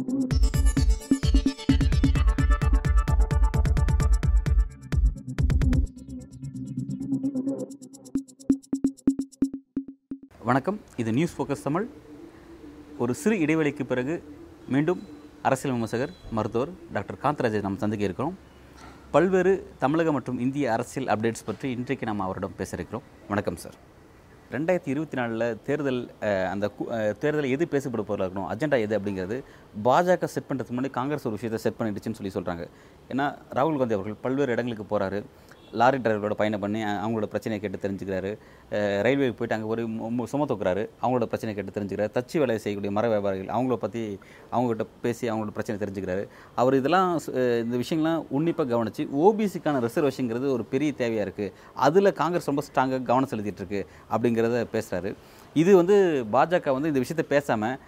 வணக்கம். இது news focus Tamil. ஒரு சிறு இடைவெளிக்கு பிறகு மீண்டும் அரசியல் விமர்சகர் மருத்துவர் டாக்டர் காந்தராஜை நாம் சந்திக்க இருக்கிறோம். பல்வேறு தமிழக மற்றும் இந்திய அரசியல் அப்டேட்ஸ் பற்றி இன்றைக்கு நாம் அவரிடம் பேச இருக்கிறோம். வணக்கம் சார். ரெண்டாயிரத்தி இருபத்தி நாலில் தேர்தல் அந்த தேர்தலில் தேர்தல் எது பேசப்பட போகிறதா இருக்கணும் அஜெண்டா எது அப்படிங்கிறது பாஜக செட் பண்ணுறதுக்கு முன்னாடி காங்கிரஸ் ஒரு விஷயத்தை செட் பண்ணிடுச்சுன்னு சொல்லி சொல்கிறாங்க ஏன்னா ராகுல் காந்தி அவர்கள் பல்வேறு இடங்களுக்கு போகிறாரு லாரி டிரைவர்களோட பயணம் பண்ணி அவங்களோட பிரச்சனையை கேட்டு தெரிஞ்சுக்கிறாரு. ரயில்வேக்கு போயிட்டு அங்கே ஒரு சும தூக்குறாரு. அவங்களோட பிரச்சனை கேட்டு தெரிஞ்சுக்கிறாரு. தச்சு வேலை செய்யக்கூடிய மர வியாபாரிகள் அவங்கள பற்றி அவங்ககிட்ட பேசி அவங்களோட பிரச்சனை தெரிஞ்சுக்கிறாரு. அவர் இதெல்லாம் இந்த விஷயங்கள்லாம் உன்னிப்பாக கவனித்து ஓபிசிக்கான ரிசர்வேஷனுங்கிறது ஒரு பெரிய தேவையாக இருக்குது அதில் காங்கிரஸ் ரொம்ப ஸ்ட்ராங்காக கவனம் செலுத்திட்டு இருக்கு அப்படிங்கிறத பேசுகிறாரு இது வந்து பாஜக வந்து இந்த விஷயத்தை பேசாமல்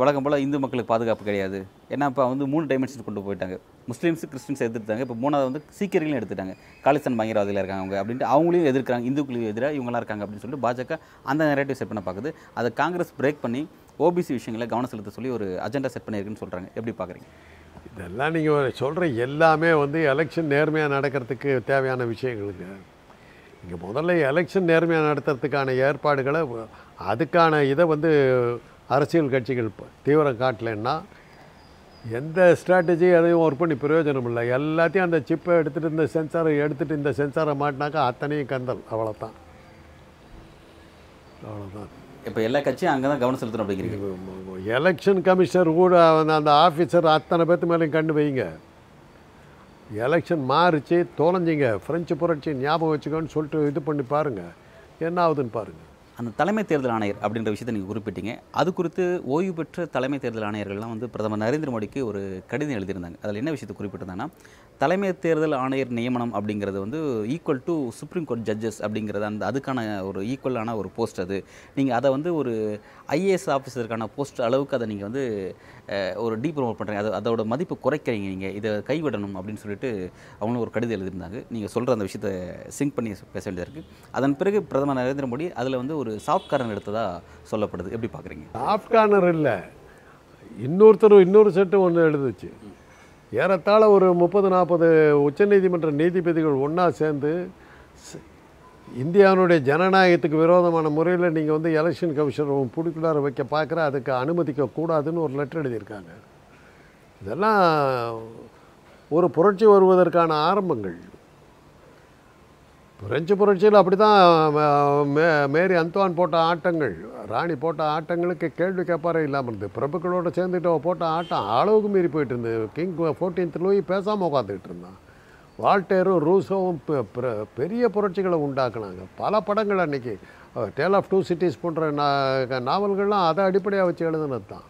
வழக்கம் போல் இந்து மக்களுக்கு பாதுகாப்பு கிடையாது. ஏன்னா இப்போ வந்து மூணு டைமென்ஷன் கொண்டு போயிட்டாங்க. முஸ்லீம்ஸ் கிறிஸ்டின்ஸ் எடுத்துட்டாங்க இப்போ மூணாவது வந்து சீக்கியர்களையும் எடுத்துட்டாங்க. காலிஸ்தான் பயங்கரவாதிகள் இருக்காங்க அவங்க அப்படின்ட்டு அவங்களையும் எதிர்க்கிறாங்க. இந்துக்களுக்கு எதிராக இவங்களாம் இருக்காங்க அப்படின்னு சொல்லிட்டு பாஜக அந்த நேரட்டிவ் செட் பண்ண பார்க்குது. அதை காங்கிரஸ் பிரேக் பண்ணி ஓபிசி விஷயங்களை கவனம் செலுத்த சொல்லி ஒரு அஜெண்டா செட் பண்ணியிருக்குன்னு சொல்கிறாங்க எப்படி பார்க்குறீங்க? இதெல்லாம் நீங்கள் சொல்கிற எல்லாமே வந்து எலெக்ஷன் நேர்மையாக நடக்கிறதுக்கு தேவையான விஷயங்களுங்க இங்கே முதல்ல எலெக்ஷன் நேர்மையாக நடத்துறதுக்கான ஏற்பாடுகளை அதுக்கான இதை வந்து அரசியல் கட்சிகள் தீவிரம் காட்டலைன்னா எந்த ஸ்ட்ராட்டஜி எதையும் ஒர்க் பண்ணி பிரயோஜனம் இல்லை. எல்லாத்தையும் அந்த சிப்பை எடுத்துகிட்டு இந்த சென்சாரை எடுத்துகிட்டு இந்த சென்சாரை மாட்டினாக்கா அத்தனையும் கந்தல். அவ்வளோதான் அவ்வளோதான் இப்போ எல்லா கட்சியும் அங்கே தான் கவனம் செலுத்தணும் அப்படிங்கிறீங்க. எலெக்ஷன் கமிஷனர் கூட அந்த- அந்த ஆஃபீஸர் அத்தனை பேர்த்து மேலேயும் கண்டு வைங்க. எலெக்ஷன் மாறிச்சு தொலைஞ்சிங்க. ஃப்ரெஞ்சு புரட்சி ஞாபகம் வச்சுக்கோன்னு சொல்லிட்டு இது பண்ணி பாருங்கள் என்ன ஆகுதுன்னு பாருங்கள் அந்த தலைமை தேர்தல் ஆணையர் அப்படின்ற விஷயத்தை நீங்கள் குறிப்பிட்டீங்க. அது குறித்து ஓய்வு பெற்ற தலைமை தேர்தல் ஆணையர்கள்லாம் வந்து பிரதமர் நரேந்திர மோடிக்கு ஒரு கடிதம் எழுதியிருந்தாங்க. அதில் என்ன விஷயத்தை குறிப்பிட்டிருந்தாங்கன்னா தலைமை தேர்தல் ஆணையர் நியமனம் அப்படிங்கிறது வந்து equal to supreme court judges அப்படிங்கிறது அந்த அதுக்கான ஒரு ஈக்குவலான ஒரு போஸ்ட் அது. நீங்கள் அதை வந்து ஒரு ஐஏஎஸ் ஆஃபீஸருக்கான போஸ்ட் அளவுக்கு அதை நீங்கள் வந்து ஒரு டீ ப்ரொமோட் பண்ணுறீங்க அது அதோட மதிப்பு குறைக்கிறீங்க நீங்கள் இதை கைவிடணும் அப்படின்னு சொல்லிட்டு அவங்களும் ஒரு கடிதம் எழுதியிருந்தாங்க. நீங்கள் சொல்கிற அந்த விஷயத்தை சிங்க் பண்ணி பேச வேண்டியதாக இருக்குது அதன் பிறகு பிரதமர் நரேந்திர மோடி அதில் வந்து ஒரு சாஃப்ட் கார்னர் எடுத்ததாக சொல்லப்படுது. எப்படி பார்க்குறீங்க? சாஃப்ட் கார்னர் இல்லை. இன்னொருத்தர் இன்னொரு செட்டு ஒன்று எழுதுச்சு. ஏறத்தாழ ஒரு முப்பது நாற்பது உச்சநீதிமன்ற நீதிபதிகள் ஒன்றா சேர்ந்து இந்தியாவினுடைய ஜனநாயகத்துக்கு விரோதமான முறையில் நீங்கள் வந்து எலெக்ஷன் கமிஷனர் பிடிக்குள்ளார வைக்க பார்க்குற அதுக்கு அனுமதிக்க கூடாதுன்னு ஒரு லெட்டர் எழுதியிருக்காங்க. இதெல்லாம் ஒரு புரட்சி வருவதற்கான ஆரம்பங்கள். பிரெஞ்சு புரட்சியில் அப்படி தான் மேரி அந்தோன் போட்ட ஆட்டங்கள் ராணி போட்ட ஆட்டங்களுக்கு கேள்வி கேட்பாரே இல்லாமல் இருந்தது. பிரபுக்களோடு சேர்ந்துட்டு போட்ட ஆட்டம் அளவுக்கு மீறி போயிட்டு இருந்தது. கிங் ஃபோர்டீன்த் லூயி பேசாமல் உட்காந்துக்கிட்டு இருந்தான். வால்டேரும் ரூசோவும் பெரிய புரட்சிகளை உண்டாக்குனாங்க. பல படங்கள் அன்னைக்கு. டேல் ஆஃப் டூ சிட்டிஸ் போன்ற நா- நாவல்கள்லாம் அதை அடிப்படையாக வச்சு எழுதுனது தான்.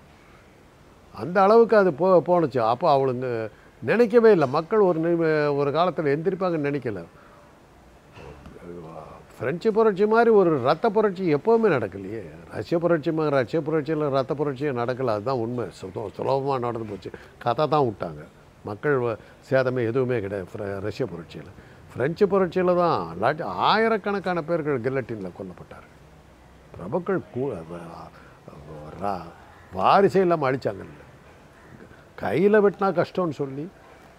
அந்த அளவுக்கு அது போ போணுச்சு. அப்போ அவளுங்க நினைக்கவே இல்லை. மக்கள் ஒரு ஒரு காலத்தில் எந்திரிப்பாங்கன்னு நினைக்கல. ஃப்ரெஞ்சு புரட்சி மாதிரி ஒரு ரத்த புரட்சி எப்போவுமே நடக்கலையே. ரஷ்ய புரட்சி மாதிரி ரஷ்ய புரட்சியில் ரத்த புரட்சியும் நடக்கல. அதுதான் உண்மை. சுத சுலபமாக நடந்து போச்சு. கதை தான் விட்டாங்க. மக்கள் சேதமே எதுவுமே கிடையாது. ரஷ்ய புரட்சியில். ஃப்ரெஞ்சு புரட்சியில் தான் லட்ச ஆயிரக்கணக்கான பேர்கள் கில்லட்டினில் கொல்லப்பட்டார்கள். பிரபுக்கள் கூ ரா- வாரிசே இல்லாமல் அழிச்சாங்கல்ல கையில் வெட்டினா கஷ்டம்னு சொல்லி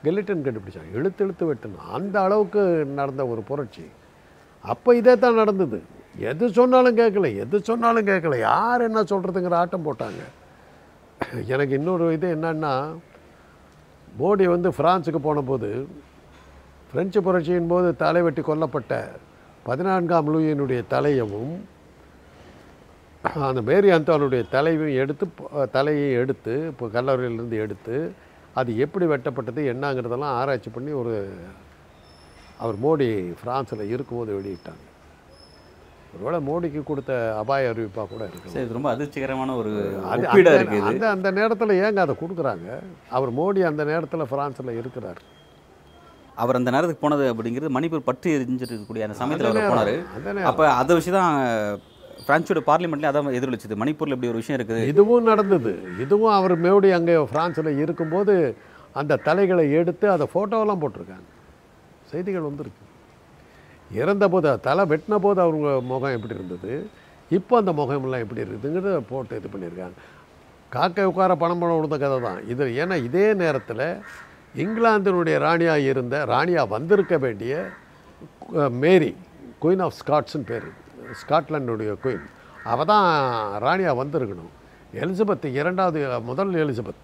கெலிட்டன் கண்டுபிடிச்சாங்க. இழுத்து இழுத்து வெட்டணும் அந்த அளவுக்கு நடந்த ஒரு புரட்சி. அப்போ இதே தான் நடந்தது. எது சொன்னாலும் கேட்கல. எது சொன்னாலும் கேட்கல. யார் என்ன சொல்கிறதுங்கிற ஆட்டம் போட்டாங்க. எனக்கு இன்னொரு இது என்னன்னா மோடி வந்து ஃப்ரான்ஸுக்கு போனபோது பிரெஞ்சு புரட்சியின் போது தலை வெட்டி கொல்லப்பட்ட பதினான்காம் லூயினுடைய தலையவும் அந்த மேரி அந்தோனுடைய தலையும் எடுத்து தலையை எடுத்து இப்போ கல்லறையிலேருந்து எடுத்து அது எப்படி வெட்டப்பட்டது என்னங்கிறதெல்லாம் ஆராய்ச்சி பண்ணி ஒரு அவர் மோடி ஃப்ரான்ஸில் இருக்கும்போது வெளியிட்டாங்க. ஒருவேளை மோடிக்கு கொடுத்த அபாய அறிவிப்பாக கூட இருக்கு சரி இது ரொம்ப அதிர்ச்சிகரமான ஒரு இருக்குது. அந்த அந்த நேரத்தில் ஏங்க அதை கொடுக்குறாங்க? அவர் மோடி அந்த நேரத்தில் ஃப்ரான்ஸில் இருக்கிறார். அவர் அந்த நேரத்துக்கு போனது அப்படிங்கிறது மணிப்பூர் பற்றி எரிஞ்சிட்டு இருக்கக்கூடிய அந்த சமயத்தில் அவர் போனார். அப்போ அதை விஷயம் தான் பிரான்ஸோட பார்லிமெண்ட்லேயே அதான் எதிரொலிச்சது. மணிப்பூரில் இப்படி ஒரு விஷயம் இருக்குது. இதுவும் நடந்தது. இதுவும் அவர் மோடி அங்கே ஃப்ரான்ஸில் இருக்கும்போது அந்த தலைகளை எடுத்து அதை ஃபோட்டோவெல்லாம் போட்டிருக்காங்க. செய்திகள் வந்திருக்கு. இறந்தபோது தலை வெட்டின போது அவங்க முகம் எப்படி இருந்தது? இப்போ அந்த முகமெல்லாம் எப்படி இருக்குதுங்கிறத போட்டு இது பண்ணியிருக்காங்க. காக்கை உட்கார பணம் பணம் கொடுத்த கதை தான். இது ஏன்னா இதே நேரத்தில் இங்கிலாந்தினுடைய ராணியாக இருந்த ராணியாக வந்திருக்க வேண்டிய மேரி குயின் ஆஃப் ஸ்காட்ஸ்னு பேர். ஸ்காட்லாண்டுடைய குயின் அவள் தான் ராணியாக வந்திருக்கணும். எலிசபெத் இரண்டாவது முதல் எலிசபெத்.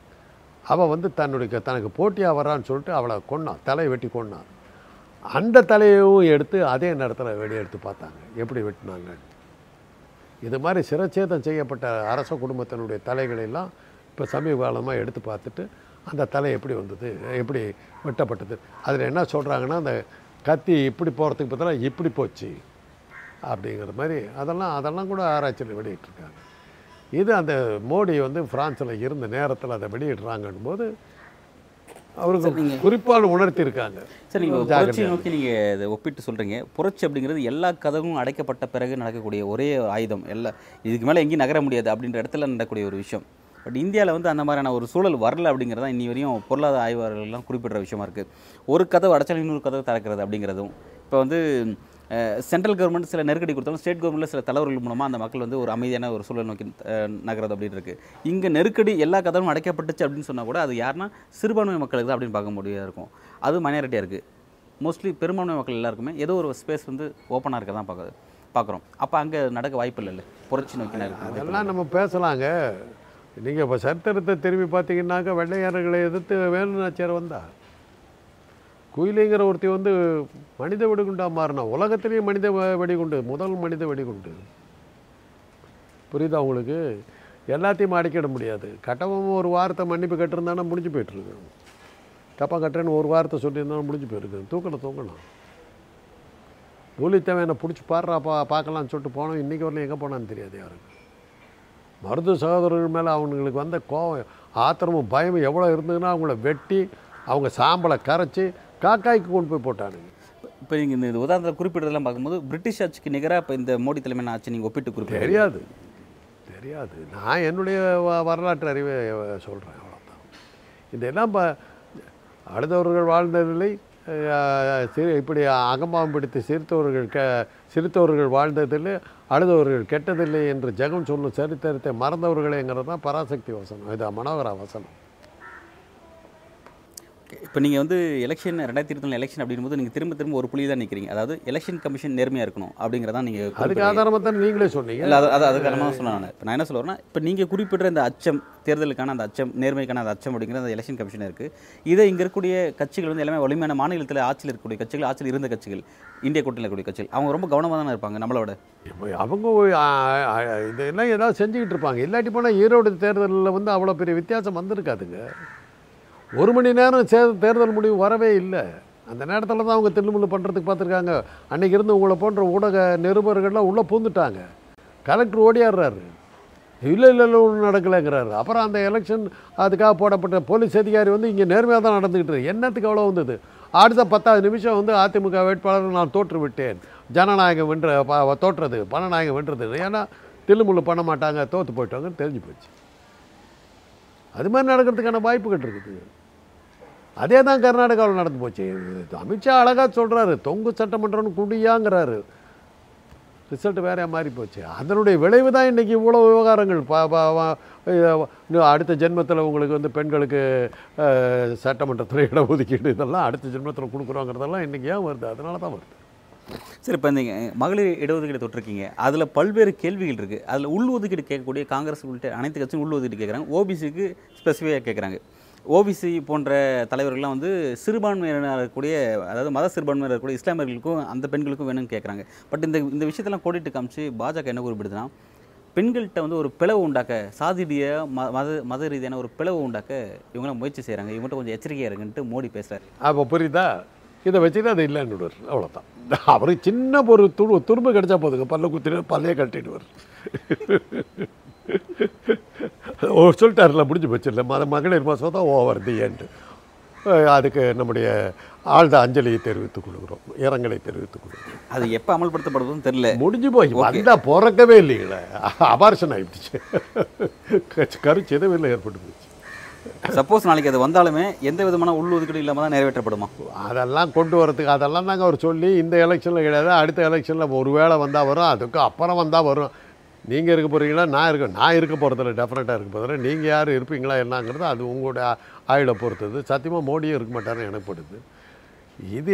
அவள் வந்து தன்னுடைய தனக்கு போட்டியாக வரான்னு சொல்லிட்டு அவளை கொன்னான். தலையை வெட்டி கொன்னான். அந்த தலையையும் எடுத்து அதே நேரத்தில் வெடி எடுத்து பார்த்தாங்க. எப்படி வெட்டினாங்க? இது மாதிரி சிரச்சேதம் செய்யப்பட்ட அரச குடும்பத்தினுடைய தலைகளெல்லாம் இப்போ சமீப காலமாக எடுத்து பார்த்துட்டு அந்த தலை எப்படி வந்தது? எப்படி வெட்டப்பட்டது? அதில் என்ன சொல்கிறாங்கன்னா அந்த கத்தி இப்படி போகிறதுக்கு பதிலாக இப்படி போச்சு அப்படிங்கிற மாதிரி அதெல்லாம் அதெல்லாம் கூட ஆராய்ச்சியில் வெளியிட்டிருக்காங்க. இது அந்த மோடி வந்து ஃப்ரான்ஸில் இருந்த நேரத்தில் அதை வெளியிடுறாங்கன்னும் போது அவருக்கு குறிப்பால் உணர்த்தியிருக்காங்க. சரி நீங்கள் புரட்சியை நோக்கி நீங்கள் இதை ஒப்பிட்டு சொல்கிறீங்க புரட்சி அப்படிங்கிறது எல்லா கதவும் அடைக்கப்பட்ட பிறகு நடக்கக்கூடிய ஒரே ஆயுதம். எல்லா இதுக்கு மேலே எங்கேயும் நகர முடியாது அப்படின்ற இடத்துல நடக்கக்கூடிய ஒரு விஷயம். பட் இந்தியாவில் வந்து அந்த மாதிரியான ஒரு சூழல் வரல அப்படிங்கிறது தான் இன்னி வரையும் பொருளாதார ஆய்வாளர்கள்லாம் குறிப்பிடுற விஷயமா இருக்குது ஒரு கதவு அடைச்சாலும் இன்னொரு கதவு திறக்கிறது அப்படிங்கிறதும். இப்போ வந்து சென்ட்ரல் கவர்மெண்ட் சில நெருக்கடி கொடுத்தாலும் ஸ்டேட் கவர்மெண்ட்டில் சில தலைவர்கள் மூலமாக அந்த மக்கள் வந்து ஒரு அமைதியான ஒரு சூழல் நோக்கி நகரது நகர்றது அப்படின்னு இருக்கு. இங்கே நெருக்கடி எல்லா கதவும் அடைக்கப்பட்டுச்சு அப்படின்னு சொன்னால் கூட அது யாருன்னா சிறுபான்மை மக்களுக்கு தான் அப்படின்னு பார்க்க முடியாது இருக்கும். அது மைனாரிட்டியாக இருக்குது மோஸ்ட்லி பெரும்பான்மை மக்கள் எல்லாருக்குமே ஏதோ ஒரு ஸ்பேஸ் வந்து ஓப்பனாக இருக்க தான் பார்க்குது. பார்க்குறோம். அப்போ அங்கே நடக்க வாய்ப்பு இல்லைல்ல. புரட்சி நோக்கினா அதெல்லாம் நம்ம பேசலாங்க. நீங்கள் இப்போ சரித்திரத்தை திரும்பி பார்த்தீங்கன்னாக்க வெள்ளையர்களை எதிர்த்து வேலுநாச்சியார் வந்தா குயிலிங்கிற ஒருத்தி வந்து மனித வெடிகுண்டாக மாறினா உலகத்திலேயே மனித வெடிகுண்டு முதல் மனித வெடிகுண்டு. புரியுதா உங்களுக்கு? எல்லாத்தையும் அடிக்கிட முடியாது. கட்டவும் ஒரு வாரத்தை மன்னிப்பு கட்டிருந்தானா முடிஞ்சு போயிட்டுருக்கு. தப்பாக கட்டுறேன்னு ஒரு வாரத்தை சொல்லியிருந்தாலும் முடிஞ்சு போயிருக்கு. தூக்கணும். தூக்கணும் என்னை பிடிச்சி பாடுறா பா பார்க்கலாம்னு சொல்லிட்டு போனோம். இன்றைக்கி வரலாம் எங்கே போனான்னு தெரியாது யாருக்கு. மருது சகோதரர்கள் மேலே அவங்களுக்கு வந்த கோவம் ஆத்திரமும் பயமும் எவ்வளோ இருந்ததுன்னா அவங்கள வெட்டி அவங்க சாம்பலை கரைச்சி காக்காய்க்கு கொண்டு போய் போட்டானுங்க இப்போ நீங்கள் இந்த உதாரணத்தை குறிப்பிடுறதெல்லாம் பார்க்கும்போது பிரிட்டிஷ் ஆட்சிக்கு நிகராக இப்போ இந்த மோடி தலைமையான ஆட்சி நீங்கள் ஒப்பிட்டு குறிப்பிடுறீங்க. தெரியாது. தெரியாது. நான் என்னுடைய வரலாற்று அறிவை சொல்கிறேன் அவ்வளோதான் இதெல்லாம் அடுத்தவர்கள் வாழ்ந்ததில்லை அஹ், சிறு இப்படி அகம்பாவம் பிடித்து சிரித்தவர்கள் க சிரித்தவர்கள் வாழ்ந்ததில்லை அழுதவர்கள் கெட்டதில்லை என்று ஜெகம் சொல்லும் சரித்திரத்தை மறந்தவர்களேங்கிறது தான் பராசக்தி வசனம் இது மனோகரா வசனம். இப்போ நீங்கள் வந்து எலெக்ஷன் ரெண்டாயிரத்தி இருபத்தி எலெக்ஷன் அப்படிங்கும்போது நீங்கள் திரும்ப திரும்ப ஒரு புள்ளி தான் நிற்கிறீங்க அதாவது எலெக்ஷன் கமிஷன் நேர்மையாக இருக்கணும் அப்படிங்கிறதான் நீங்கள் அதுக்கு ஆதாரமாக தானே நீங்களே சொன்னீங்க. இல்லை அது அது அதுக்கான சொன்னேன் நான். இப்போ நான் என்ன சொல்ல வரேன்னா இப்போ நீங்கள் குறிப்பிடுற இந்த அச்சம் தேர்தலுக்கான அந்த அச்சம் நேர்மைக்கான அந்த அச்சம் அப்படிங்கிற அந்த எலெக்ஷன் கமிஷன் இருக்குது இதை இங்கே இருக்கக்கூடிய கட்சிகள் வந்து எல்லாமே வலிமையான மாநிலத்தில் ஆட்சியில் இருக்கக்கூடிய கட்சிகள் ஆட்சியில் இருந்த கட்சிகள் இந்திய கூட்டணியில் இருக்கக்கூடிய கட்சிகள் அவங்க ரொம்ப கவனமாக தானே இருப்பாங்க நம்மளோட? அவங்க இதெல்லாம் ஏதாவது செஞ்சுக்கிட்டு இருப்பாங்க. இல்லாட்டி போனால் ஈரோடு தேர்தலில் வந்து அவ்வளோ பெரிய வித்தியாசம் வந்திருக்காதுங்க. ஒரு மணி நேரம் சே தேர்தல் முடிவு வரவே இல்லை. அந்த நேரத்தில் தான் அவங்க தில்லுமுள்ளு பண்ணுறதுக்கு பார்த்துருக்காங்க அன்றைக்கி இருந்து உங்களை போன்ற ஊடக நிருபர்கள்லாம் உள்ளே பூந்துட்டாங்க. கலெக்டர் ஓடியாடுறாரு. இல்லை இல்லை இல்லை ஒன்றும் நடக்கலைங்கிறாரு. அப்புறம் அந்த எலெக்ஷன் அதுக்காக போடப்பட்ட போலீஸ் அதிகாரி வந்து இங்கே நேர்மையாக தான் நடந்துக்கிட்டு என்னத்துக்கு அவ்வளோ வந்தது? அடுத்த பத்தாவது நிமிஷம் வந்து அதிமுக வேட்பாளர் நான் தோற்று விட்டேன் ஜனநாயகம் வென்ற ப- தோற்றது பணநாயகம் வென்றது. ஏன்னா தில்லுமுள்ளு பண்ண மாட்டாங்க தோற்று போயிட்டாங்கன்னு தெரிஞ்சு போச்சு. அது மாதிரி நடக்கிறதுக்கான வாய்ப்புகள் இருக்குது. அதே தான் கர்நாடகாவில் நடந்து போச்சு. அமித்ஷா அழகாக சொல்கிறாரு தொங்கு சட்டமன்றம்னு குடியாங்கிறாரு. ரிசல்ட் வேற மாறி போச்சு. அதனுடைய விளைவு தான் இன்றைக்கி இவ்வளோ விவகாரங்கள். பா பா வா- அடுத்த ஜென்மத்தில் உங்களுக்கு வந்து பெண்களுக்கு சட்டமன்றத்தில் இடஒதுக்கீடு இதெல்லாம் அடுத்த ஜென்மத்தில் கொடுக்குறோங்கிறதெல்லாம் இன்றைக்கி ஏன் வருது? அதனால தான் வருது. சரி இப்போ இந்த மகளிர் இடஒதுக்கீடு தொட்டிருக்கீங்க. அதில் பல்வேறு கேள்விகள் இருக்குது அதில் உள் ஒதுக்கீடு கேட்கக்கூடிய காங்கிரஸ் உள்ளிட்ட அனைத்து கட்சியும் உள் ஒதுக்கீடு கேட்குறாங்க ஓபிசிக்கு ஸ்பெசிஃபிக்காக கேட்குறாங்க ஓபிசி போன்ற தலைவர்கள்லாம் வந்து சிறுபான்மையினர் இருக்கக்கூடிய அதாவது மத சிறுபான்மையினர் இருக்கக்கூடிய இஸ்லாமியர்களுக்கும் அந்த பெண்களுக்கும் வேணும்னு கேட்குறாங்க பட் இந்த இந்த விஷயத்தெல்லாம் கோடிட்டு காமிச்சு பாஜக என்ன குறிப்பிடுதுன்னா பெண்கள்கிட்ட வந்து ஒரு பிளவு உண்டாக்க சாதிடிய ம மத மத ரீதியான ஒரு பிளவு உண்டாக்க இவங்களாம் முயற்சி செய்கிறாங்க இவங்கள்ட்ட கொஞ்சம் எச்சரிக்கையாக இருக்குன்ட்டு மோடி பேசுகிறார் அப்போ புரியுதா? இதை வச்சுட்டு அது இல்லைன்னு விடுவார். அவ்வளோதான் அவர் சின்ன ஒரு துரு துரும்பு கிடைச்சா போதுங்க. பல்ல குத்திட்டு பல்லையே கட்டிடுவார் ஓ சொல்லிட்டாருல முடிஞ்சு போச்சு. இல்லை மத மகளிர் மாதம் தான் ஓவர் தி எண்டு அதுக்கு நம்முடைய ஆழ்ந்த அஞ்சலியை தெரிவித்துக் கொள்கிறோம். இரங்கலை தெரிவித்துக் கொள்கிறோம். அது எப்போ அமல்படுத்தப்படுதுன்னு தெரியல. முடிஞ்சு போய் வந்தா பிறக்கவே இல்லைங்களே. அபார்ஷன் ஆயிடுச்சு. கருச்சிதவில் ஏற்பட்டு போச்சு. சப்போஸ் நாளைக்கு அது வந்தாலுமே எந்த விதமான உள் ஒதுக்கீடு இல்லாமல் தான் நிறைவேற்றப்படுமா? அதெல்லாம் கொண்டு வரதுக்கு அதெல்லாம் தாங்க அவர் சொல்லி இந்த எலெக்ஷனில் கிடையாது அடுத்த எலெக்ஷனில் ஒரு வேளை வந்தால் வரும் அதுக்கு அப்புறம் வந்தால் வரும். நீங்கள் இருக்க போகிறீங்களா நான் இருக்க நான் இருக்க போகிறதில்ல டெஃபினட்டாக இருக்க போகிறதில்ல நீங்கள் யார் இருப்பீங்களா என்னங்கிறது அது உங்களுடைய ஆயுளை பொறுத்தது. சத்தியமாக மோடியும் இருக்க மாட்டார்னு எனக்கு படுது இது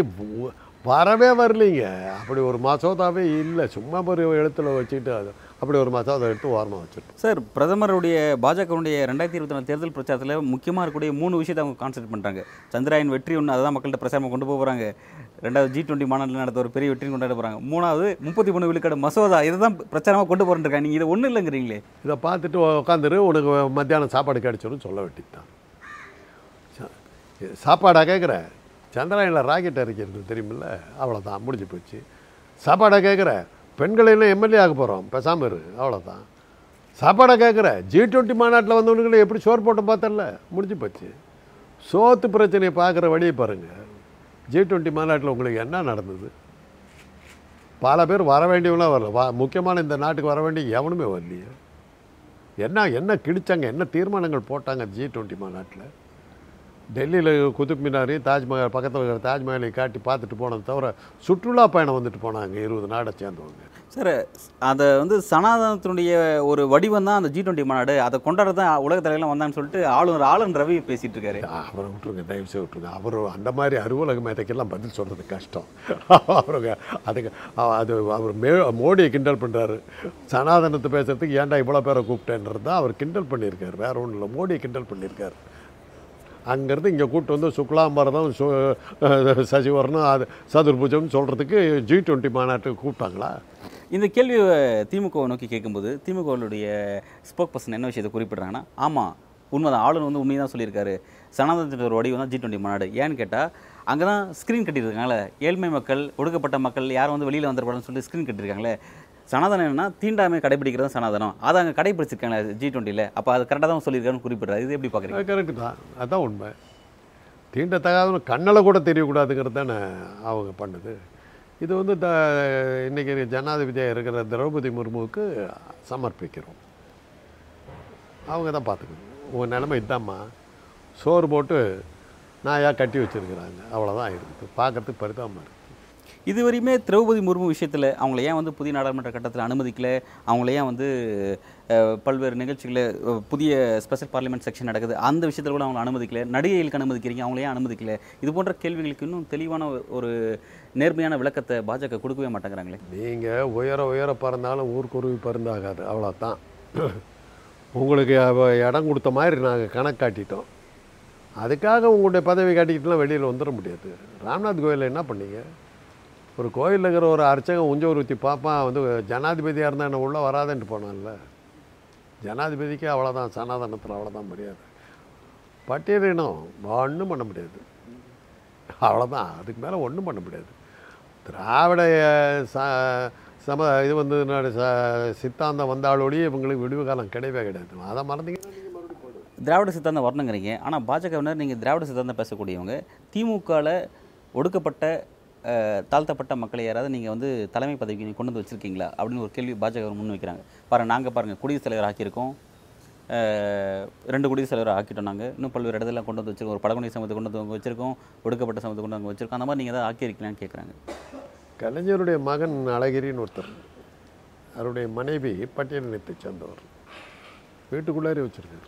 வரவே வரலைங்க. அப்படி ஒரு மசோதாவே இல்லை. சும்மா ஒரு எழுத்துல வச்சுட்டு அது அப்படி ஒரு மசோதா எடுத்து ஓரமாக வச்சுருக்கோம். சார் பிரதமருடைய பாஜகவுடைய ரெண்டாயிரத்தி இருபத்தி நாலு தேர்தல் பிரச்சாரத்தில் முக்கியமாக இருக்கக்கூடிய மூணு விஷயத்தை அவங்க கான்சென்ட்ரேட் பண்ணுறாங்க சந்திராயன் வெற்றி ஒன்று அதான் மக்கள்கிட்ட பிரச்சாரமாக கொண்டு போக போகிறாங்க ரெண்டாவது ஜி டுவெண்ட்டி மாநாட்டில் நடத்த ஒரு பெரிய வெற்றின்னு கொண்டாட போகிறாங்க மூணாவது முப்பத்தி மூணு விழுக்காடு மசோதா இதை தான் பிரச்சாரமாக கொண்டு போகிறேன் நீங்கள் இது ஒன்றும் இல்லைங்கிறீங்களே. இதை பார்த்துட்டு உட்காந்துரு உனக்கு மத்தியானம் சாப்பாடு கிடைச்சிடும் சொல்ல வேண்டியது தான் சாப்பாடா கேட்குற சந்திராயனில் ராக்கெட் இறக்கிறது தெரியுமில்ல? அவ்வளோதான் முடிஞ்சு போச்சு. சாப்பாடை கேட்குற பெண்களெல்லாம் எம்எல்ஏ ஆக போகிறோம் பேசாமல் இரு அவ்வளோதான் சாப்பாடை கேட்குற ஜி டுவெண்ட்டி மாநாட்டில் வந்தவனுங்களை எப்படி சோறு போட்டு பார்த்தல முடிஞ்சு போச்சு. சோத்து பிரச்சனையை பார்க்குற வழியை பாருங்கள் ஜி டுவெண்ட்டி மாநாட்டில் உங்களுக்கு என்ன நடந்தது? பல பேர் வர வேண்டியவங்களாம் வரல. வா முக்கியமான இந்த நாட்டுக்கு வர வேண்டிய எவனுமே வரலையே. என்ன என்ன கிழிச்சாங்க என்ன தீர்மானங்கள் போட்டாங்க ஜி டுவெண்ட்டி மாநாட்டில்? டெல்லியில் குதுப் மினாரையும் தாஜ்மஹால் பக்கத்தில் இருக்கிற தாஜ்மஹாலையும் காட்டி பார்த்துட்டு போனதை தவிர சுற்றுலா பயணம் வந்துட்டு போனாங்க இருபது நாடை சேர்ந்தவங்க. சார் அதை வந்து சனாதனத்தினுடைய ஒரு வடிவம் தான் அந்த ஜி டுவெண்ட்டி மாநாடு. அதை கொண்டாட தான் உலக தலைவலாம் வந்தான்னு சொல்லிட்டு ஆளுநர் ஆளுநர் ரவி பேசிட்டு இருக்காரு அவரை விட்டுருங்க தயவு செய்து விட்டுருங்க. அவர் அந்த மாதிரி அலுவலக மேதைக்கெல்லாம் பதில் சொல்கிறது கஷ்டம். அவருங்க அதுக்கு அது அவர் மே மோடியை கிண்டல் பண்ணுறாரு சனாதனத்தை பேசுறதுக்கு ஏன்டா இவ்வளோ பேரை கூப்பிட்டேன்றது தான் அவர் கிண்டல் பண்ணியிருக்காரு. வேற ஒன்றும் இல்லை மோடியை கிண்டல் பண்ணியிருக்காரு. அங்கேருந்து இங்கே கூப்பிட்டு வந்து சுக்லாம்பரதம் சு அஹ் அது சதுர்புஜம் சொல்கிறதுக்கு ஜி டுவெண்ட்டி மாநாட்டுக்கு கூப்பிட்டாங்களா? இந்த கேள்வியை திமுகவை நோக்கி கேட்கும்போது திமுகவுடைய ஸ்போக் பர்சன் என்ன விஷயத்தை குறிப்பிட்றாங்கன்னா ஆமாம் உண்மைதான். ஆளுநர் வந்து உண்மையை தான் சொல்லியிருக்காரு. சனாதனத்தின் ஒரு வடிவம் தான் ஜி டுவெண்ட்டி மாநாடு. ஏன்னு கேட்டால் அங்கே தான் ஸ்க்ரீன் கட்டியிருக்காங்களே ஏழ்மை மக்கள் ஒடுக்கப்பட்ட மக்கள் யாரும் வந்து வெளியில் வந்துடக்கூடாதுன்னு சொல்லி ஸ்க்ரீன் கட்டியிருக்காங்களே. சனாதனம் என்னன்னா தீண்டாமை கடைபிடிக்கிறது தான் சனாதனம். அதை அங்கே கடைபிடிச்சிருக்காங்க ஜி டுவெண்ட்டியில் அப்போ அது கரெக்டாக தான் சொல்லியிருக்காங்கன்னு குறிப்பிட்றாரு. இது எப்படி பார்க்குறீங்க? கரெக்டு தான். அதுதான் உண்மை. தீண்டத்தகாத கண்ணில் கூட தெரியக்கூடாதுங்கிறது தானே அவங்க பண்ணுது. இது வந்து த இன்றைக்கி ஜனாதிபதியாக இருக்கிற திரௌபதி முர்முவுக்கு சமர்ப்பிக்கிறோம். அவங்க தான் பார்த்துக்கணும். உங்கள் நிலைமை இதாம்மா. சோறு போட்டு நாயா கட்டி வச்சுருக்குறாங்க. அவ்வளோதான் இருக்குது பார்க்கறதுக்கு பரிதாபமாக இருக்குது இதுவரையுமே திரௌபதி முர்மு விஷயத்தில் அவங்கள ஏன் வந்து புதிய நாடாளுமன்ற கட்டத்தில் அனுமதிக்கல? அவங்கள ஏன் வந்து பல்வேறு நிகழ்ச்சிகளை புதிய ஸ்பெஷல் பார்லிமெண்ட் செக்ஷன் நடக்குது. அந்த விஷயத்தில் கூட அவங்களை அனுமதிக்கல. நடிகைகளுக்கு அனுமதிக்கிறீங்க அவங்கள ஏன் அனுமதிக்கல? இது போன்ற கேள்விகளுக்கு இன்னும் தெளிவான ஒரு நேர்மையான விளக்கத்தை பாஜக கொடுக்கவே மாட்டேங்கிறாங்களே. நீங்கள் உயர உயர பறந்தாலும் ஊர்க்குருவி பறந்தாகாது அவ்வளோதான் உங்களுக்கு இடம் கொடுத்த மாதிரி நாங்கள் கணக்கு காட்டிட்டோம். அதுக்காக உங்களுடைய பதவி காட்டிக்கிட்டுலாம் வெளியில் வந்துட முடியாது. ராம்நாத் கோயிலில் என்ன பண்ணீங்க? ஒரு கோயிலில் இருக்கிற ஒரு அர்ச்சகன் உஞ்சவர் ஊற்றி பார்ப்பான் வந்து ஜனாதிபதியாக இருந்தால் என்ன உள்ளே வராதுன்ட்டு போனான்ல. ஜனாதிபதிக்கு அவ்வளோதான் சனாதனத்தில் அவ்வளோதான் முடியாது பட்டியலினம் ஒன்றும் பண்ண முடியாது. அவ்வளோதான் அதுக்கு மேலே ஒன்றும் பண்ண முடியாது. திராவிட ச- சம இது வந்து ச சித்தாந்தம் வந்தாலோடய இவங்களுக்கு விடுவு காலம் கிடையவே கிடையாது. அதை மறந்தீங்கன்னா திராவிட சித்தாந்தம் வரணுங்கிறீங்க. ஆனால் பாஜகவினர் நீங்கள் திராவிட சித்தாந்தம் பேசக்கூடியவங்க. திமுகவில் ஒடுக்கப்பட்ட தாழ்த்தப்பட்ட மக்களை யாராவது நீங்கள் வந்து தலைமை பதவிக்கு நீங்கள் கொண்டு வந்து வச்சுருக்கீங்களா? அப்படின்னு ஒரு கேள்வி பாஜக முன் வைக்கிறாங்க. பாருங்கள் நாங்கள் பாருங்கள் குடியரசுத் தலைவர் ஆக்கியிருக்கோம். ரெண்டு குடியரசுத் தலைவர் ஆக்கிட்டோம் நாங்கள் இன்னும் பல்வேறு இடத்துல கொண்டு வந்து வச்சிருக்கோம். ஒரு பழங்குடி சமத்தை கொண்டு வந்து வச்சுருக்கோம். ஒடுக்கப்பட்ட சமத்தை கொண்டு வந்து வச்சுருக்கோம். அந்த மாதிரி நீங்கள் ஏதாவது ஆக்கியிருக்கீங்களான்னு கேட்குறாங்க கலைஞருடைய மகன் அழகிரின்னு ஒருத்தர். அவருடைய மனைவி பட்டியலினத்தை சேர்ந்தவர். வீட்டுக்குள்ளாரே வச்சுருக்காரு.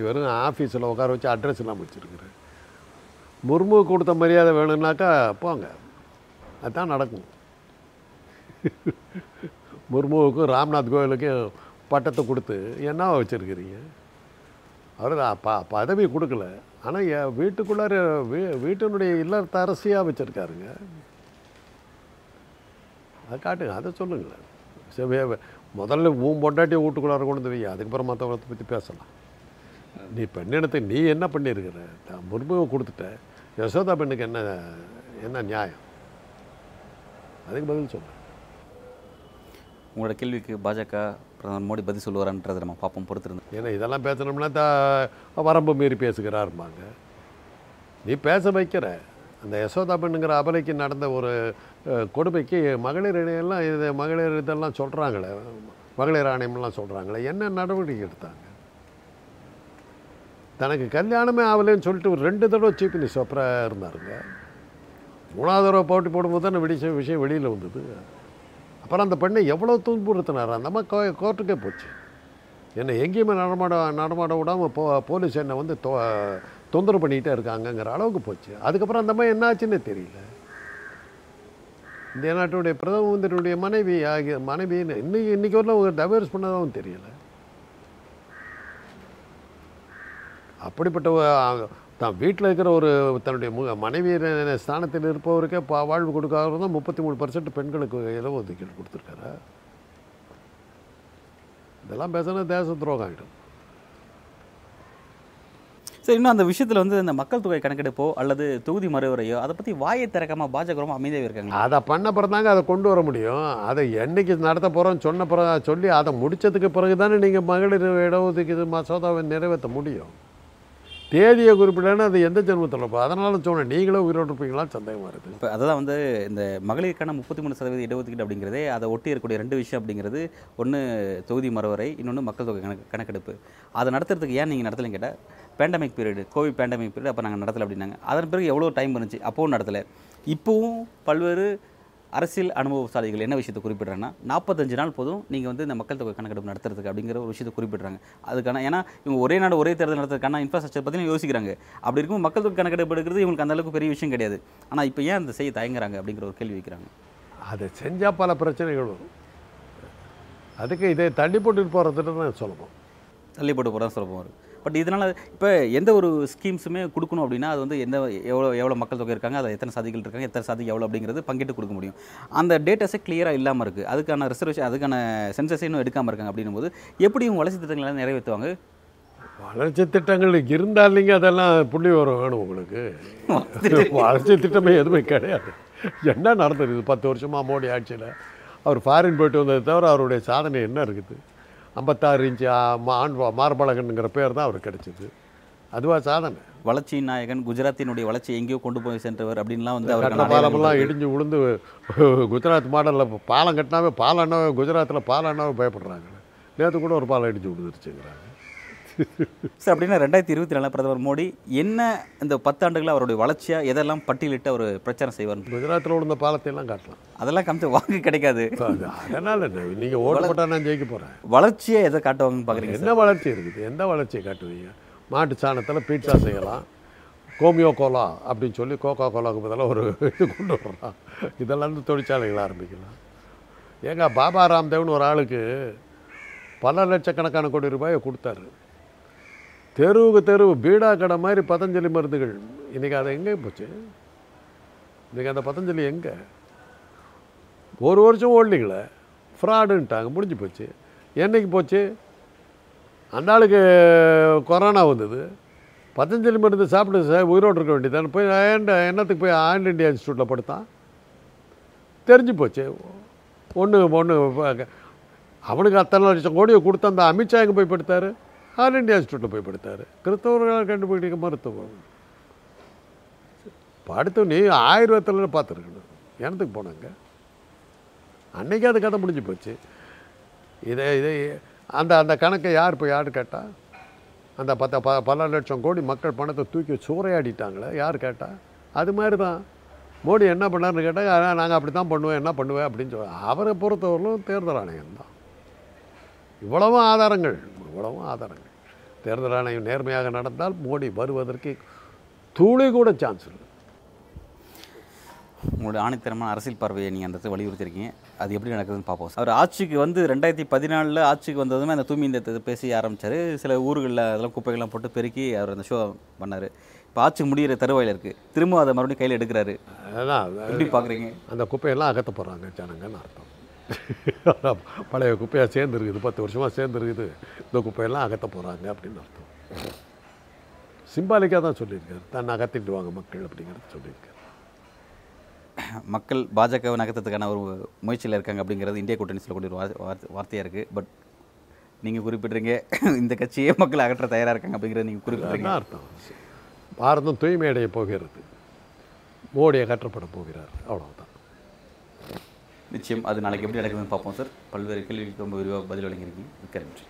இவரும் ஆஃபீஸில் உட்கார வச்சு அட்ரஸ் இல்லாமல் வச்சுருக்கிறார். முர்மு கொடுத்த மரியாதை வேணும்னாக்கா போங்க. அதுதான் நடக்கும். முர்முவுக்கும் ராம்நாத் கோயிலுக்கும் பட்டத்தை கொடுத்து என்னவா வச்சுருக்கிறீங்க? அவர் ப பதவி கொடுக்கல. ஆனால் என் வீட்டுக்குள்ளார வீ வீட்டினுடைய இல்லத்த அரசியாக வச்சுருக்காருங்க. அதை காட்டுங்க அதை சொல்லுங்களேன். சரி முதல்ல உன் பொண்டாட்டியை வீட்டுக்குள்ளார கொண்டு வந்து வை அதுக்கப்புறம் மற்றவங்களை பற்றி பேசலாம். நீ பெண்ணினத்தை நீ என்ன பண்ணியிருக்கிற? முன்பு கொடுத்துட்ட யசோதா பெண்ணுக்கு என்ன என்ன நியாயம்? அதுக்கு பதில் சொல்லு உங்களோட கேள்விக்கு பாஜக பிரதமர் மோடி பதில் சொல்லுவாரான்றதை நம்ம பார்ப்போம் பொறுத்திருந்து. ஏன்னா இதெல்லாம் பேசணும்னா த வரம்பு மீறி பேசுகிறாருமாங்க நீ பேச வைக்கிற. அந்த யசோதா பெண்ணுங்கிற அபலைக்கு நடந்த ஒரு கொடுமைக்கு மகளிர் இணையெல்லாம் இது மகளிர் இதெல்லாம் சொல்கிறாங்களே மகளிர் ஆணையம்லாம் சொல்கிறாங்களே என்ன நடவடிக்கை எடுத்தாங்க? தனக்கு கல்யாணமே ஆகலைன்னு சொல்லிட்டு ஒரு ரெண்டு தடவை சீஃப் மினிஸ்டர் அப்புறம் இருந்தாருங்க. மூணாவது தடவை போட்டி போடும்போது தான் விடிச்ச விஷயம் வெளியில் வந்தது. அப்புறம் அந்த பெண்ணை எவ்வளோ துன்புறுத்தினார்? அந்த அம்மா கோ கோர்ட்டுக்கே போச்சு. என்னை எங்கேயுமே நடமாட நடமாட விடாமல் போ போலீஸ் என்னை வந்து தொ தொந்தரவு பண்ணிக்கிட்டே இருக்காங்கங்கிற அளவுக்கு போச்சு. அதுக்கப்புறம் அந்த அம்மா என்னாச்சுன்னே தெரியல. இந்திய நாட்டுடைய பிரதம மந்திரியுடைய மனைவி ஆகிய மனைவின்னு இன்னைக்கு இன்றைக்கி வரல ஒரு டைவர்ஸ் பண்ணதாகவும் தெரியலை. அப்படிப்பட்ட தான் வீட்டில் இருக்கிற ஒரு தன்னுடைய மு மனைவி ஸ்தானத்தில் இருப்பவருக்கே பா வாழ்வு கொடுக்காத தான் முப்பத்தி மூணு பர்சன்ட் பெண்களுக்கு இலவு ஒதுக்கீடு கொடுத்துருக்காரு. இதெல்லாம் பேசினா தேச துரோகம் ஆகிடும் சரி இன்னும் அந்த விஷயத்தில் வந்து இந்த மக்கள் தொகை கணக்கெடுப்போ அல்லது தொகுதி மறுவரையோ அதை பற்றி வாயை திறக்காம பாஜக ரொம்ப அமைதியாக இருக்காங்க அதை பண்ண பிறகு தாங்க அதை கொண்டு வர முடியும். அதை என்னைக்கு நடத்த போகிறோம் சொன்ன பிறகு சொல்லி அதை முடிச்சதுக்கு பிறகு தானே நீங்கள் மகளிர் இடஒதுக்கீடு மசோதாவை நிறைவேற்ற முடியும். தேதியை குறிப்பிடலன்னா அது எந்த ஜென்மத்தில் போ அதனால சொன்னேன் நீங்களே உயிரோடு இருப்பீங்களான்னு சந்தேகமாக இருக்குது. இப்போ அதுதான் வந்து இந்த மகளிருக்கான முப்பத்தி மூணு சதவீத இடஒதுக்கீடு அப்படிங்கிறதே அதை ஒட்டி இருக்கக்கூடிய ரெண்டு விஷயம் அப்படிங்கிறது ஒன்று தொகுதி மறுவரை இன்னொன்று மக்கள் தொகை கணக்கு கணக்கெடுப்பு. அதை நடத்துறதுக்கு ஏன் நீங்கள் நடத்தலைன்னு கேட்டால் pandemic period covid pandemic period அப்போ நாங்கள் நடத்தலை அப்படின்னாங்க. அதன் பிறகு எவ்வளோ டைம் இருந்துச்சு? அப்போவும் நடத்தலை. இப்போவும் பல்வேறு அரசியல் அனுபவசாலிகள் என்ன விஷயத்தை குறிப்பிட்றாங்கன்னா நாற்பத்தஞ்சு நாள் போதும் நீங்கள் வந்து இந்த மக்கள் தொகை கணக்கெடுப்பு நடத்துறதுக்கு அப்படிங்கிற ஒரு விஷயத்தை குறிப்பிட்றாங்க. அதுக்கான ஏன்னா இவங்க ஒரே நாடு ஒரே தேர்தல் நடத்துறதுக்கான இன்ஃப்ராஸ்ட்ரக்சர் பற்றி யோசிக்கிறாங்க. அப்படி இருக்கும் மக்கள் தொகை கணக்கெடுப்பு எடுக்கிறது இவங்களுக்கு அந்த அளவுக்கு பெரிய விஷயம் கிடையாது. ஆனால் இப்போ ஏன் அந்த செய்ய தயங்குறாங்க அப்படிங்கிற ஒரு கேள்வி வைக்கிறாங்க. அதை செஞ்சால் பல பிரச்சனைகள் வரும். அதுக்கு இதை தள்ளி போட்டுட்டு போகிறதுட்டு தான் சொல்லணும். தள்ளி போட்டு போகிறதா சொல்ல போவார் பட் இதனால் இப்போ எந்த ஒரு ஸ்கீம்ஸுமே கொடுக்கணும் அப்படின்னா அது வந்து எந்த எவ்வளோ எவ்வளோ மக்கள் தொகை இருக்காங்க அது எத்தனை சாதிகள் இருக்காங்க எத்தனை சாதி எவ்வளோ அப்படிங்கிறது பங்கிட்டு கொடுக்க முடியும். அந்த டேட்டாஸே கிளியராக இல்லாமல் இருக்குது அதுக்கான ரிசர்வேஷன் அதுக்கான சென்சஸே இன்னும் எடுக்காமல் இருக்காங்க அப்படின்னும் போது எப்படி இவங்க வளர்ச்சி திட்டங்களை நிறைவேற்றுவாங்க? வளர்ச்சி திட்டங்கள் இருந்தாலிங்க அதெல்லாம் புள்ளி வரும் வேணும் உங்களுக்கு. வளர்ச்சி திட்டமே எதுவுமே கிடையாது. என்ன நடந்திருக்குது பத்து வருஷமாக மோடி ஆட்சியில்? அவர் ஃபாரின் போயிட்டு வந்ததை தவிர அவருடைய சாதனை என்ன இருக்குது? ஐம்பத்தாறு இன்ச்சு ஆண் மார்பழகன்ங்கிற பேர் தான் அவருக்கு கிடைச்சிது. அதுவா சாதனை. வளர்ச்சியின் நாயகன் குஜராத்தினுடைய வளர்ச்சி எங்கேயோ கொண்டு போய் சென்றவர் அப்படின்லாம் வந்து அவருக்கான பாலமெல்லாம் இடிஞ்சு விழுந்து குஜராத் மாடலில் பாலம் கட்டினாவே பாலம் என்ன குஜராத்தில் பாலம் என்ன பயப்படுறாங்க. நேற்று கூட ஒரு பாலம் இடிஞ்சு விழுந்துருச்சுங்கிறாங்க சார் அப்படின்னா ரெண்டாயிரத்தி இருபத்தி நாலில் பிரதமர் மோடி என்ன இந்த பத்தாண்டுகளில் அவருடைய வளர்ச்சியாக எதெல்லாம் பட்டியலிட்டு அவர் பிரச்சாரம் செய்வார்? குஜராத்தில் விழுந்த பாலத்தை எல்லாம் காட்டலாம். அதெல்லாம் காமிச்சு வாங்க கிடைக்காது. அதனால நீங்கள் ஓட்டு போட்டால் நான் ஜெயிக்க போகிறேன் வளர்ச்சியை எதை காட்டுவாங்கன்னு பார்க்குறீங்க என்ன வளர்ச்சி இருக்குது? எந்த வளர்ச்சியை காட்டுவீங்க? மாட்டு சாணத்தில் பீட்சா செய்யலாம் கோமியோ கோலா அப்படின்னு சொல்லி கோகா கோலாவுக்கு பதிலாக ஒரு இது கொண்டு வரலாம். இதெல்லாம் வந்து தொழிற்சாலைகள் ஆரம்பிக்கலாம். ஏங்க பாபா ராம்தேவ்னு ஒரு ஆளுக்கு பல லட்சக்கணக்கான கோடி ரூபாயை கொடுத்தாரு. தெருவுக்கு தெருவு பீடா கடை மாதிரி பதஞ்சலி மருந்துகள். இன்றைக்கி அது எங்கே போச்சு? இன்றைக்கி அந்த பதஞ்சலி எங்கே? ஒரு வருஷம் ஓடலிங்களே. ஃப்ராடுன்ட்டாங்க முடிஞ்சு போச்சு. என்னைக்கு போச்சு? அந்த ஆளுக்கு கொரோனா வந்தது. பதஞ்சலி மருந்து சாப்பிட்டு சார் உயிரோடு இருக்க வேண்டியதானே போய் என்னத்துக்கு போய் ஆண்ட் இண்டியா இன்ஸ்டியூட்டில் படுத்தான்? தெரிஞ்சு போச்சு. ஒன்று ஒன்று அவனுக்கு அத்தனை லட்சம் கோடியை கொடுத்த அந்த அமித்ஷா எங்கே போய் படுத்தாரு? ஆல் இண்டியா இன்ஸ்டியூட்டில் போய் படித்தார். கிறிஸ்தவர்களால் கண்டுபிடிக்க மருத்துவம். படுத்து நீ ஆயுர்வேதத்தில் பார்த்துருக்கணும். எனத்துக்கு போனாங்க? அன்னைக்கு அது கதை முடிஞ்சு போச்சு. இதை இதை அந்த அந்த கணக்கை யார் இப்போ யார் கேட்டால் அந்த பத்த ப பல லட்சம் கோடி மக்கள் பணத்தை தூக்கி சூறையாடிட்டாங்களே யார் கேட்டால் அது மாதிரி தான் மோடி என்ன பண்ணாருன்னு கேட்டால் நாங்கள் அப்படி தான் பண்ணுவேன் என்ன பண்ணுவேன் அப்படின்னு சொல்ல. அவரை பொறுத்தவரையிலும் தேர்தல் ஆணையம் தான் இவ்வளவும் ஆதாரங்கள். இவ்வளவும் ஆதாரங்கள். தேர்தல் ஆணையம் நேர்மையாக நடந்தால் மோடி வருவதற்கு துளி கூட சான்ஸ் இல்லை. உங்களுடைய ஆணித்தரமான அரசியல் பார்வையை நீங்கள் அந்த இடத்துல வலியுறுத்திருக்கீங்க அது எப்படி நடக்குதுன்னு பார்ப்போம். அவர் ஆட்சிக்கு வந்து ரெண்டாயிரத்தி பதினாலில் ஆட்சிக்கு வந்ததுமே அந்த தூய்மை இந்த பேசி ஆரம்பிச்சார். சில ஊர்களில் அதெல்லாம் குப்பைகள்லாம் போட்டு பெருக்கி அவர் அந்த ஷோ பண்ணார். இப்போ ஆட்சி முடிகிற தருவாயில் இருக்குது திரும்ப அதை மறுபடியும் கையில் எடுக்கிறாரு. அதான் எப்படி பார்க்குறீங்க? அந்த குப்பையெல்லாம் அகற்ற போகிறாங்க ஜனங்கன்னு அர்த்தம். பழைய குப்பையாக சேர்ந்துருக்குது. பத்து வருஷமாக சேர்ந்துருக்குது. இந்த குப்பையெல்லாம் அகற்ற போகிறாங்க அப்படின்னு அர்த்தம். சிம்பாலிக்காக தான் சொல்லியிருக்காரு. தான் அகற்றிட்டு வாங்க மக்கள் அப்படிங்கிறது சொல்லியிருக்காரு. மக்கள் பாஜகவை நகர்த்ததுக்கான ஒரு முயற்சியில் இருக்காங்க அப்படிங்கிறது இந்திய கூட்டணி சொல்லக்கூடிய ஒரு வார்த்தை- வார்த்தை வார்த்தையாக இருக்குது பட் நீங்கள் குறிப்பிட்றீங்க இந்த கட்சியே மக்கள் அகற்ற தயாராக இருக்காங்க அப்படிங்கிறத நீங்கள் குறிப்பிட்றீங்க அர்த்தம். பாரதம் தூய்மையடைய போகிறது. மோடி அகற்றப்பட போகிறார். அவ்வளவுதான். நிச்சயம் அது நாளைக்கு எப்படி நடக்குதுன்னு பார்ப்போம் சார். பல்வேறு கேள்விகளுக்கு ரொம்ப விரிவாக பதில் வழங்கியிருக்கீங்க. மிக்க நன்றி.